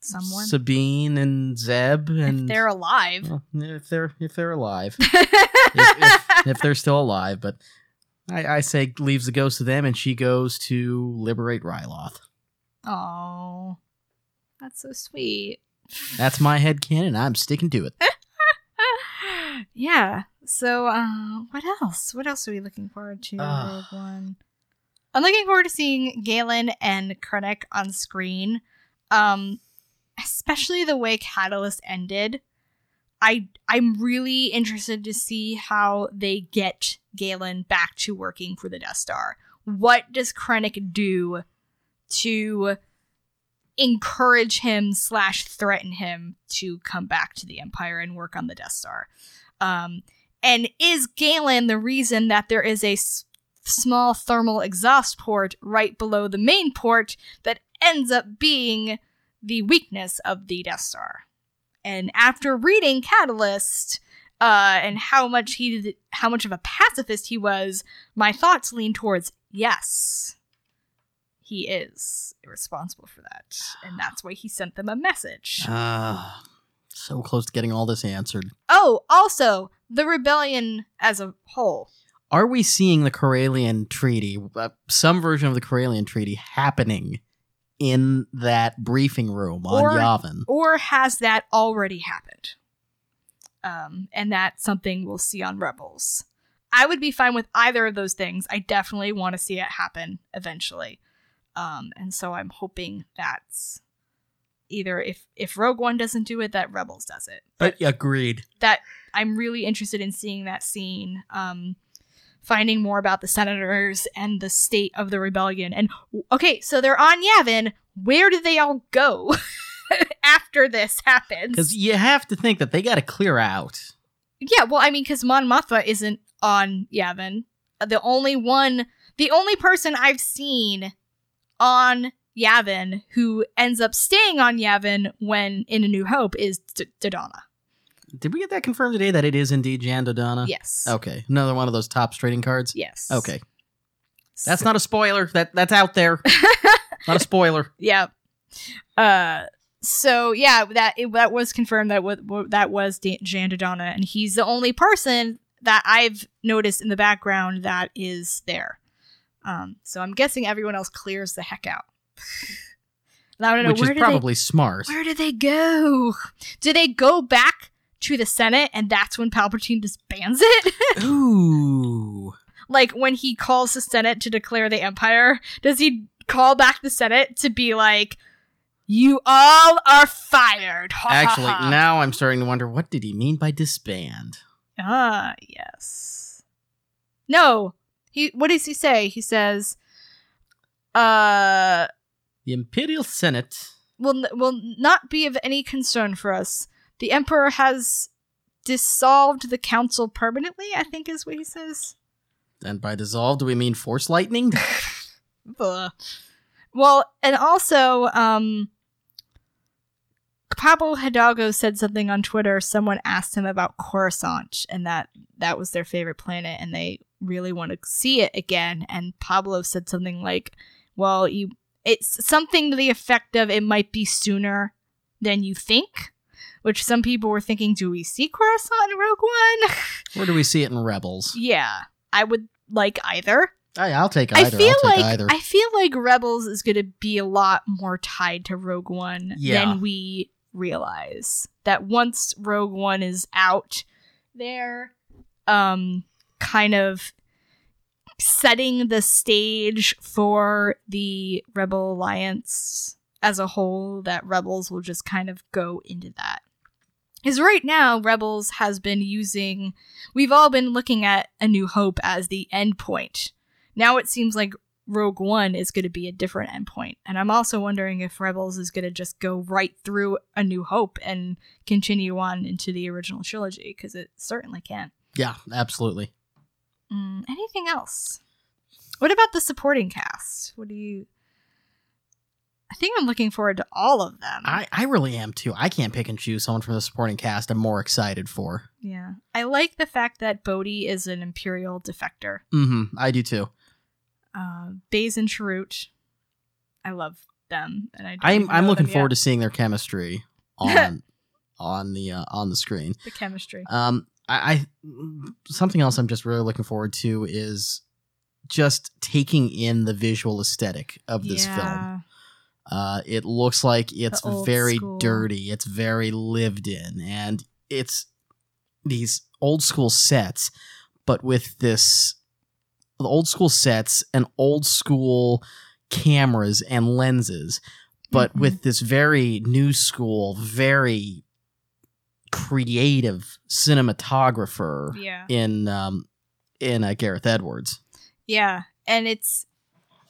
someone. Sabine and Zeb and if they're alive. Well, if they're if they're alive, if, if, if they're still alive. But I, I say leaves the ghost to them, and she goes to liberate Ryloth. Oh, that's so sweet. That's my head canon. I'm sticking to it. yeah. So, uh, what else? What else are we looking forward to? Rogue One. I'm looking forward to seeing Galen and Krennic on screen. Um, especially the way Catalyst ended. I I'm really interested to see how they get Galen back to working for the Death Star. What does Krennic do to encourage him slash threaten him to come back to the Empire and work on the Death Star? Um, and is Galen the reason that there is a s- small thermal exhaust port right below the main port that ends up being the weakness of the Death Star? And after reading Catalyst, uh, and how much he, how much of a pacifist he was, my thoughts lean towards yes, he is responsible for that, and that's why he sent them a message. Ah, so close to getting all this answered. Oh, also the rebellion as a whole. Are we seeing the Corellian Treaty, uh, some version of the Corellian Treaty, happening in that briefing room on Or- Yavin? or has that already happened? Um, and that's something we'll see on Rebels. I would be fine with either of those things. I definitely want to see it happen eventually. Um, and so I'm hoping that's either if if Rogue One doesn't do it, that Rebels does it. But agreed. that I'm really interested in seeing that scene. Um, finding more about the senators and the state of the rebellion. And okay, so they're on Yavin. Where do they all go after this happens? Because you have to think that they got to clear out. Yeah, well, I mean, because Mon Mothma isn't on Yavin. The only one, the only person I've seen on Yavin who ends up staying on Yavin when in A New Hope is D- Dodonna. Did we get that confirmed today that it is indeed Jan Dodonna? Yes. Okay, another one of those top trading cards. Yes. Okay, that's not a spoiler. That that's out there. not a spoiler. yeah. Uh. So yeah, that it, that was confirmed that wa- wa- that was Da- Jan Dodonna, and he's the only person that I've noticed in the background that is there. Um, so I'm guessing everyone else clears the heck out. I don't know Which where is probably smart. where do they go? Do they go back to the Senate and that's when Palpatine disbands it? Ooh. like when he calls the Senate to declare the Empire, does he call back the Senate to be like, "You all are fired"? Ha, ha, Actually, ha. now I'm starting to wonder what did he mean by disband? Ah, yes. No. He what does he say? He says uh The Imperial Senate. will will not be of any concern for us. The emperor has dissolved the council permanently, I think is what he says. And by dissolved, do we mean force lightning? Well, and also, um, Pablo Hidalgo said something on Twitter. Someone asked him about Coruscant, and that that was their favorite planet, and they really want to see it again. And Pablo said something like, "Well, you, it's something to the effect of it might be sooner than you think." Which some people were thinking, do we see Coruscant in Rogue One? Where do we see it in Rebels? yeah, I would like either. I, I'll take I either. feel I'll take like either. I feel like Rebels is going to be a lot more tied to Rogue One Yeah. than we realize. That once Rogue One is out, they're um kind of setting the stage for the Rebel Alliance as a whole. That Rebels will just kind of go into that. Because right now, Rebels has been using. We've all been looking at A New Hope as the end point. Now it seems like Rogue One is going to be a different endpoint. And I'm also wondering if Rebels is going to just go right through A New Hope and continue on into the original trilogy, because it certainly can. yeah, absolutely. Mm, anything else? What about the supporting cast? What do you. I think I'm looking forward to all of them. I, I really am too. I can't pick and choose someone from the supporting cast I'm more excited for. yeah. I like the fact that Bodhi is an Imperial defector. Mm-hmm. I do too. Uh, Baze and Chirrut. I love them. and I I'm I'm looking forward yet. to seeing their chemistry on on the uh, on the screen. the chemistry. Um, I, I something else I'm just really looking forward to is just taking in the visual aesthetic of this film. Uh, it looks like it's very school. dirty. It's very lived in, and it's these old school sets, but with this old school sets and old school cameras and lenses, but Mhm. with this very new school, very creative cinematographer Yeah. in um, in uh, Gareth Edwards. Yeah. And it's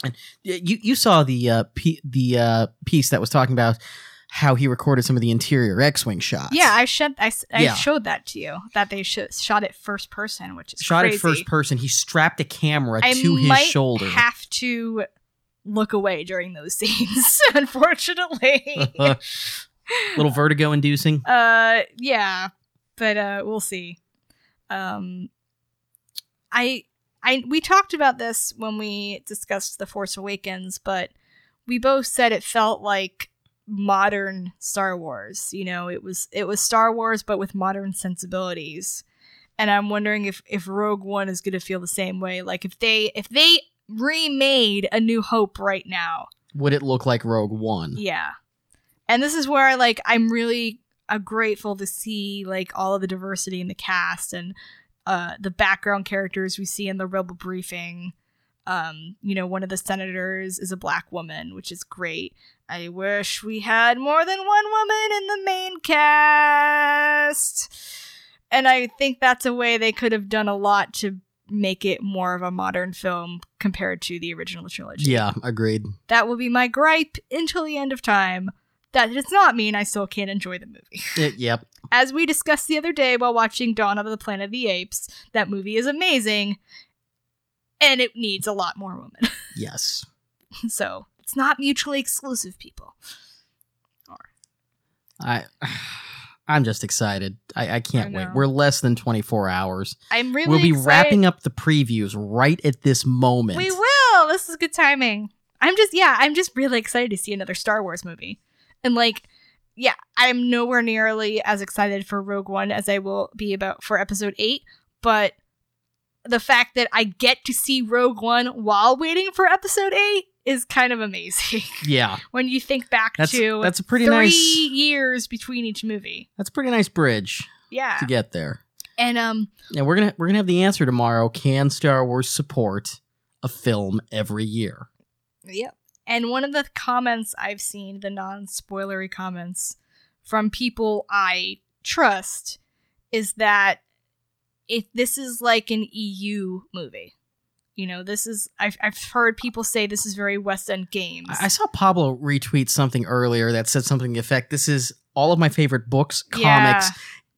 Y- You you saw the uh, p- the uh, piece that was talking about how he recorded some of the interior X-wing shots. yeah, I showed I, I Yeah. showed that to you that they sh- shot it first person, which is shot crazy. it first person. He strapped a camera I to his shoulder. have to look away during those scenes, unfortunately. Little vertigo inducing. uh yeah, but uh we'll see. Um I I we talked about this when we discussed The Force Awakens, but we both said it felt like modern Star Wars. You know, it was it was Star Wars but with modern sensibilities. And I'm wondering if if Rogue One is going to feel the same way. Like if they if they remade A New Hope right now, Would it look like Rogue One? yeah. And this is where like I'm really uh, grateful to see like all of the diversity in the cast and uh the background characters we see in the rebel briefing. Um, you know, one of the senators is a black woman, which is great. I wish we had more than one woman in the main cast. And I think that's a way they could have done a lot to make it more of a modern film compared to the original trilogy Yeah, agreed. that will be my gripe until the end of time. That does not mean I still can't enjoy the movie. It- yep. As we discussed the other day while watching Dawn of the Planet of the Apes, that movie is amazing and it needs a lot more women. Yes. so it's not mutually exclusive, people. I I'm just excited. I, I can't I wait. We're less than 24 hours. I'm really we'll be excited- wrapping up the previews right at this moment. We will. This is good timing. I'm just yeah, I'm just really excited to see another Star Wars movie. And like yeah, I'm nowhere nearly as excited for Rogue One as I will be about for episode 8, but the fact that I get to see Rogue One while waiting for episode 8 is kind of amazing. Yeah, when you think back that's to that's a pretty three nice years between each movie. that's a pretty nice bridge Yeah. to get there. And um Yeah, we're gonna we're gonna have the answer tomorrow. Can Star Wars support a film every year? Yep. And one of the comments I've seen, the non spoilery comments from people I trust, is that if this is like an EU movie. You know, this is I've I've heard people say this is very West End games. I saw Pablo retweet something earlier that said something to the effect this is all of my favorite books, Yeah. comics,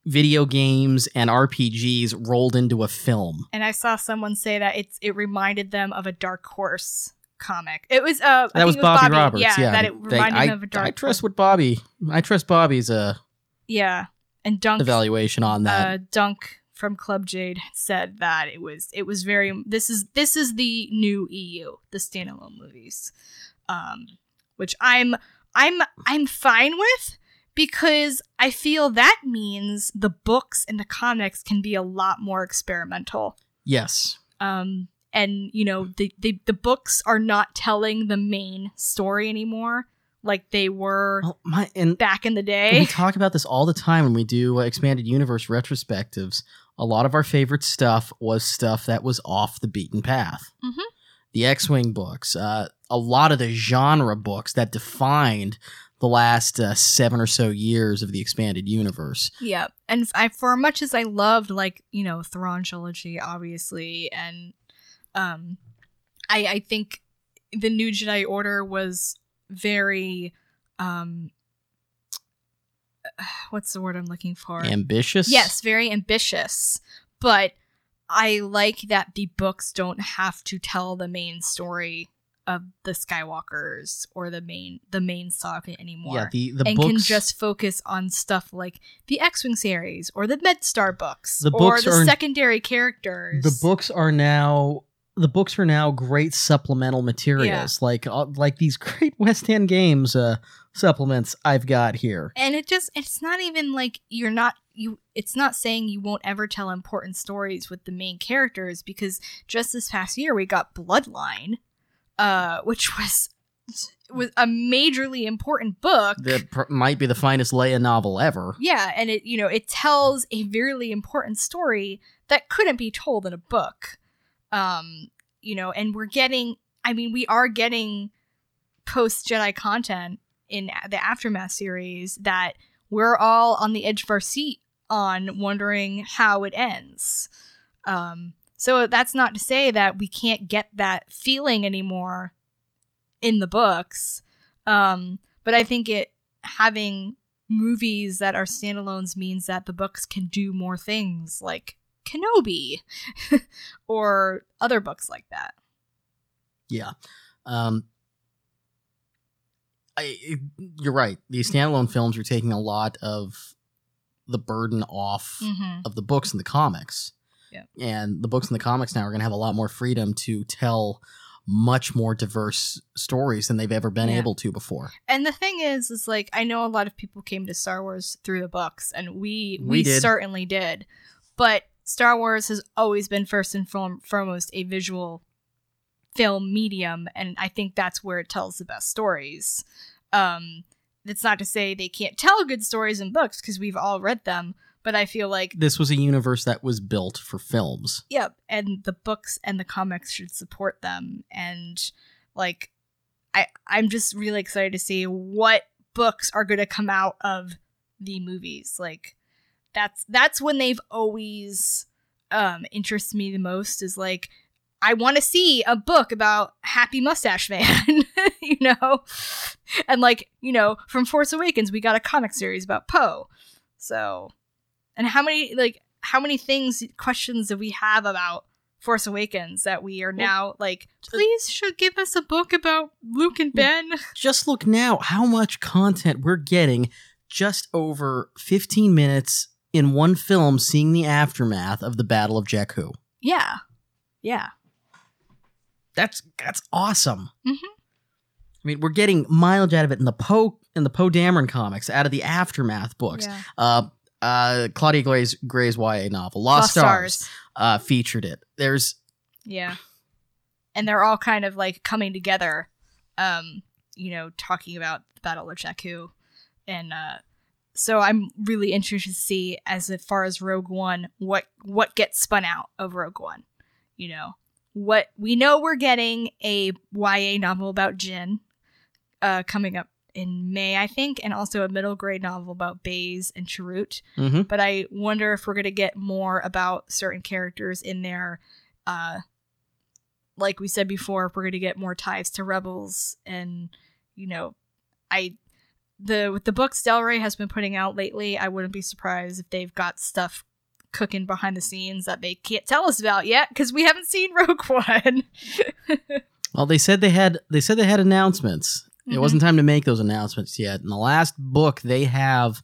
video games, and RPGs rolled into a film. and I saw someone say that it's it reminded them of a Dark Horse comic. It was uh That was was Bobby, Roberts. Yeah, Yeah, that it They- reminded I, of a Dark I trust what Bobby. I trust Bobby's uh, Yeah. And Dunk evaluation on that. uh, Dunk from Club Jade said that it was it was very this is this is the new EU, the standalone movies, um, which I'm I'm I'm fine with because I feel that means the books and the comics can be a lot more experimental. yes. Um, and you know the, the the books are not telling the main story anymore like they were Well, my and back in the day. we talk about this all the time when we do uh, expanded universe retrospectives. A lot of our favorite stuff was stuff that was off the beaten path. Mhm. The X-wing books, uh, a lot of the genre books that defined the last uh, seven or so years of the expanded universe. Yeah, and I, for much as I loved, like you know, Thrawn trilogy, obviously, and um, I I think the New Jedi Order was very um, what's the word I'm looking for? Ambitious, Yes, very ambitious, but I like that the books don't have to tell the main story of the Skywalkers or the main the main saga anymore yeah. The the and books can just focus on stuff like the X-wing series or the MedStar books The or books the are- secondary characters. the books are now the books are now great supplemental materials like uh, like these great west end games uh supplements i've got here and it just it's not even like you're not you it's not saying you won't ever tell important stories with the main characters because just this past year we got Bloodline, uh, which was was a majorly important book. that pr- might be the finest leia novel ever Yeah, and it you know it tells a very important story that couldn't be told in a book. Um, you know, and we're getting I mean, we are getting post Jedi content in the Aftermath series that we're all on the edge of our seat on wondering how it ends. Um, so that's not to say that we can't get that feeling anymore in the books. Um, but I think it having movies that are standalones means that the books can do more things like Kenobi or other books like that. yeah um I, you're right these standalone films are taking a lot of the burden off Mm-hmm. of the books and the comics. Yeah. And the books and the comics now are going to have a lot more freedom to tell much more diverse stories than they've ever been Yeah. able to before. And the thing is, is like I know a lot of people came to Star Wars through the books, and we we, We did. certainly did. But Star Wars has always been first and foremost a visual film medium, and I think that's where it tells the best stories. Um, that's not to say they can't tell good stories in books because we've all read them, but I feel like This was a universe that was built for films. Yep, and the books and the comics should support them. And like, I I'm just really excited to see what books are going to come out of the movies. Like, that's that's when they've always um interests me the most. Is like, I want to see a book about Happy Mustache Man, you know, and like you know, from Force Awakens we got a comic series about Poe. So, and how many like how many things questions do we have about Force Awakens that we are now like, please should give us a book about Luke and Ben. Just look now how much content we're getting just over 15 minutes in one film seeing the aftermath of the Battle of Jakku. Yeah, yeah, That's that's awesome. Mhm. I mean, we're getting mileage out of it in the Poe in the Poe Dameron comics, out of the aftermath books. yeah. Uh, uh, Claudia Gray's, Gray's YA novel, Lost, Stars. uh, featured it. There's Yeah. And they're all kind of like coming together, um, you know, talking about the Battle of Jakku. And uh so I'm really interested to see as far as Rogue One, what what gets spun out of Rogue One. You know. What we know we're getting a YA novel about Jyn uh coming up in May, I think, and also a middle grade novel about Baze and Chirrut mhm. but I wonder if we're gonna get more about certain characters in there. Uh, like we said before, if we're gonna get more ties to rebels, and you know, I the with the books Del Rey has been putting out lately, I wouldn't be surprised if they've got stuff cooking behind the scenes that they can't tell us about yet because we haven't seen Rogue One. Well, they said they had they said they had announcements. It Mhm. wasn't time to make those announcements yet. And the last book they have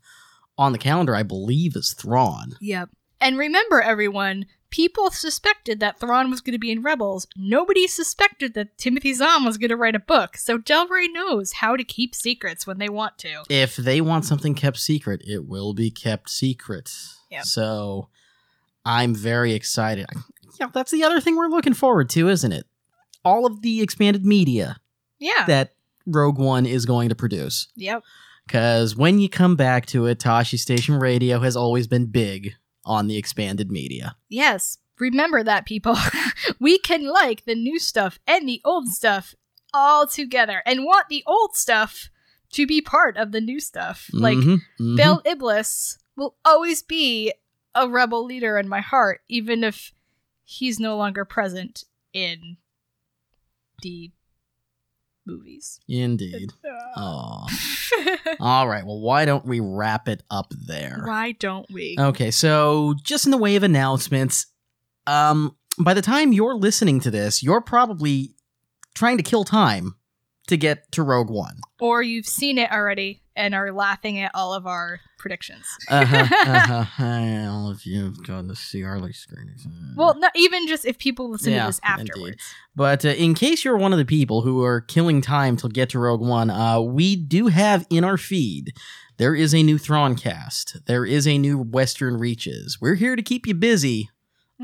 on the calendar, I believe, is Thrawn. Yep. And remember, everyone, people suspected that Thrawn was going to be in Rebels. Nobody suspected that Timothy Zahn was going to write a book. So Del Rey knows how to keep secrets when they want to. If they want something kept secret, it will be kept secret. Yep. So I'm very excited. Yeah, that's the other thing we're looking forward to, isn't it? All of the expanded media Yeah. that Rogue One is going to produce. yep. Because when you come back to it, Tosche Station Radio has always been big on the expanded media. Yes. Remember that, people. we can like the new stuff and the old stuff all together and want the old stuff to be part of the new stuff. Like, Mhm, mhm. Bel Iblis will always be a rebel leader in my heart, even if he's no longer present in the movies. Indeed. Oh. All right. Well, why don't we wrap it up there? Why don't we? Okay. So, just in the way of announcements, um, by the time you're listening to this, you're probably trying to kill time to get to Rogue One. Or you've seen it already and are laughing at all of our predictions. Uh-huh, uh-huh. All of you have gone to see early screenings. Well, not even just if people listen Yeah, to this indeed. afterwards. But uh, in case you're one of the people who are killing time to get to Rogue One, uh, we do have in our feed. There is a new Thrawn cast. There is a new Western Reaches. We're here to keep you busy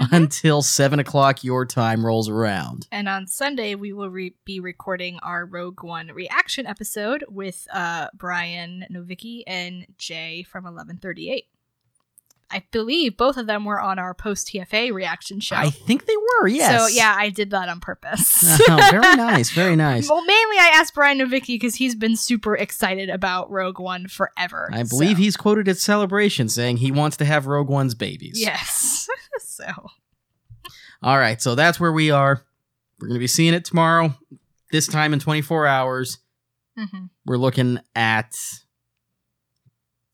Mhm. until seven o'clock your time rolls around. And on Sunday, we will re- be recording our Rogue One reaction episode with uh, Brian Novicki and Jay from 1138. I believe both of them were on our post TFA reaction show. I think they were. Yes. So, yeah, I did that on purpose. Oh, very nice. Very nice. Well, mainly I asked Brian Novicki because he's been super excited about Rogue One forever. I believe so- he's quoted at Celebration saying he wants to have Rogue One's babies. Yes. so, All right, so that's where we are. We're going to be seeing it tomorrow, this time in 24 hours. mhm. We're looking at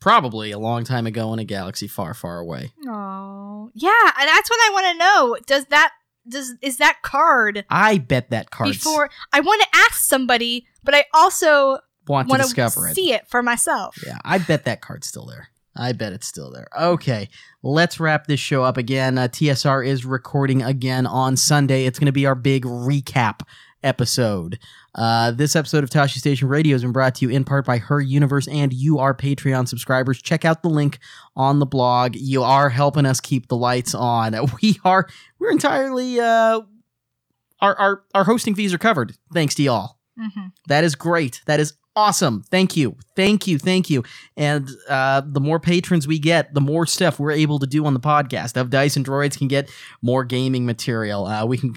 probably a long time ago in a galaxy far, far away. Oh, yeah, and that's what I want to know. Does that does is that card I bet that card before? I want to ask somebody, but I also want to want discover to it. see it for myself. Yeah, I bet that card's still there. I bet it's still there. Okay, let's wrap this show up again. Uh, TSR is recording again on Sunday. It's going to be our big recap episode. Uh, this episode of Tosche Station Radio has been brought to you in part by Her Universe and you, our Patreon subscribers. Check out the link on the blog. You are helping us keep the lights on. We are we're entirely uh, our our our hosting fees are covered thanks to y'all. Mhm. That is great. That is awesome. Thank you. Thank you. Thank you. And uh, the more patrons we get, the more stuff we're able to do on the podcast. Of Dice and Droids can get more gaming material. Uh, we can.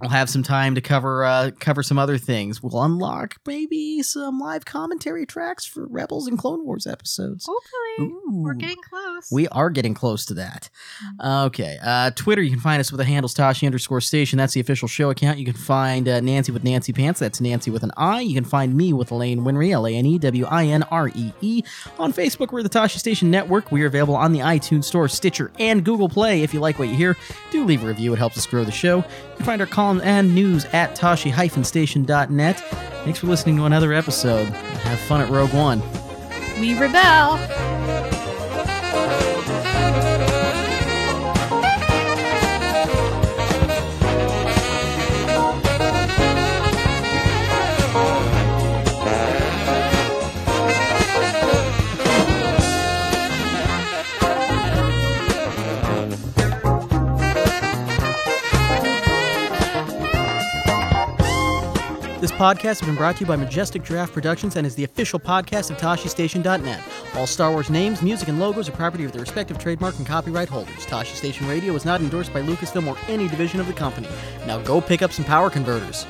We'll have some time to cover uh, cover some other things. We'll unlock maybe some live commentary tracks for Rebels and Clone Wars episodes. Hopefully, Ooh. we're getting close. We are getting close to that. Okay. Uh, Twitter, you can find us with the handle Tosche underscore station. That's the official show account. You can find uh, Nancy with Nancy Pants. That's Nancy with an I. You can find me with Elaine Winry, L A N E W I N R E E. On Facebook, we're the Tosche Station Network. We are available on the iTunes Store, Stitcher, and Google Play. If you like what you hear, do leave a review. It helps us grow the show. You can find our column and news at tosche-station.net. Thanks for listening to another episode. Have fun at Rogue One. we rebel. Podcast has been brought to you by Majestic Giraffe Productions and is the official podcast of ToscheStation.net. All Star Wars names, music, and logos are property of their respective trademark and copyright holders. Tashi Station Radio is not endorsed by Lucasfilm or any division of the company. Now go pick up some power converters.